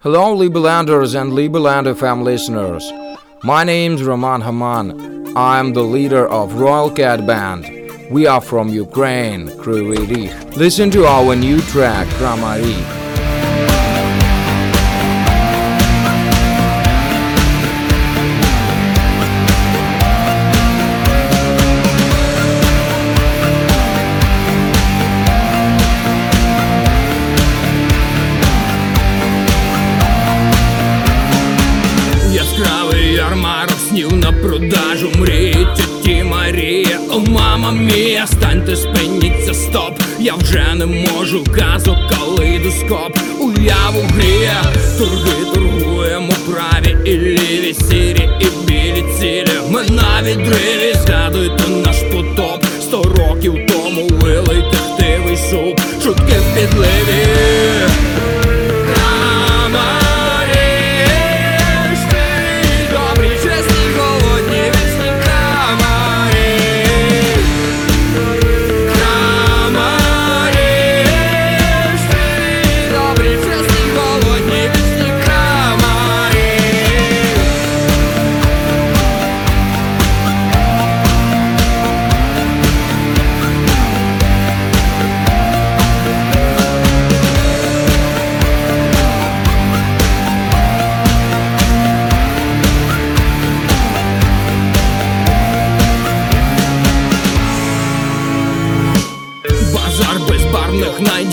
Hello, Liberlanders and Liberlander FM listeners. My name's Roman Haman. I'm the leader of Royal Cat Band. We are from Ukraine, Kryvyi Rih. Listen to our new track, Kramari. Яскравий ярмарок снів на продажу. Мрії тіті Марія. О, мама мія, станьте, спиніться, стоп. Я вже не можу, казок калейдоскоп. Уяву гріє, торги торгуємо праві. І ліві, сірі і білі цілі. Ми на відриві, згадуйте наш потоп. Сто років тому вилийте хтивий суп. Шутки в підливі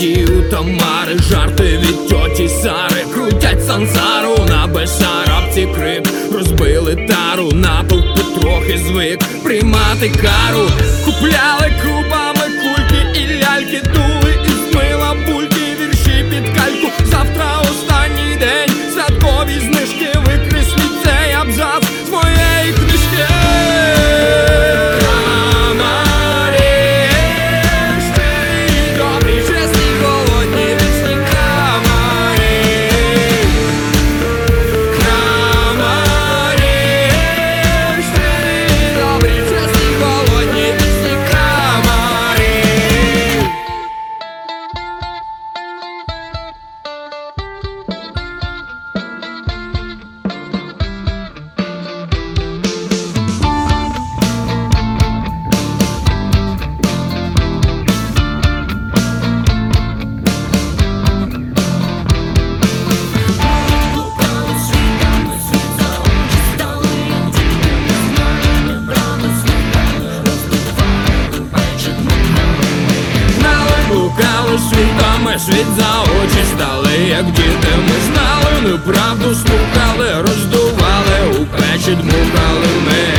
у Тамари Жарти від тьоті Сари. Крутять сансару на Бесарабці крик Розбили тару, натовп трохи звик. Приймати кару Купляли кубами світ за очі стали, як діти ми знали, неправду слухали, роздували, у печі дмухали ми.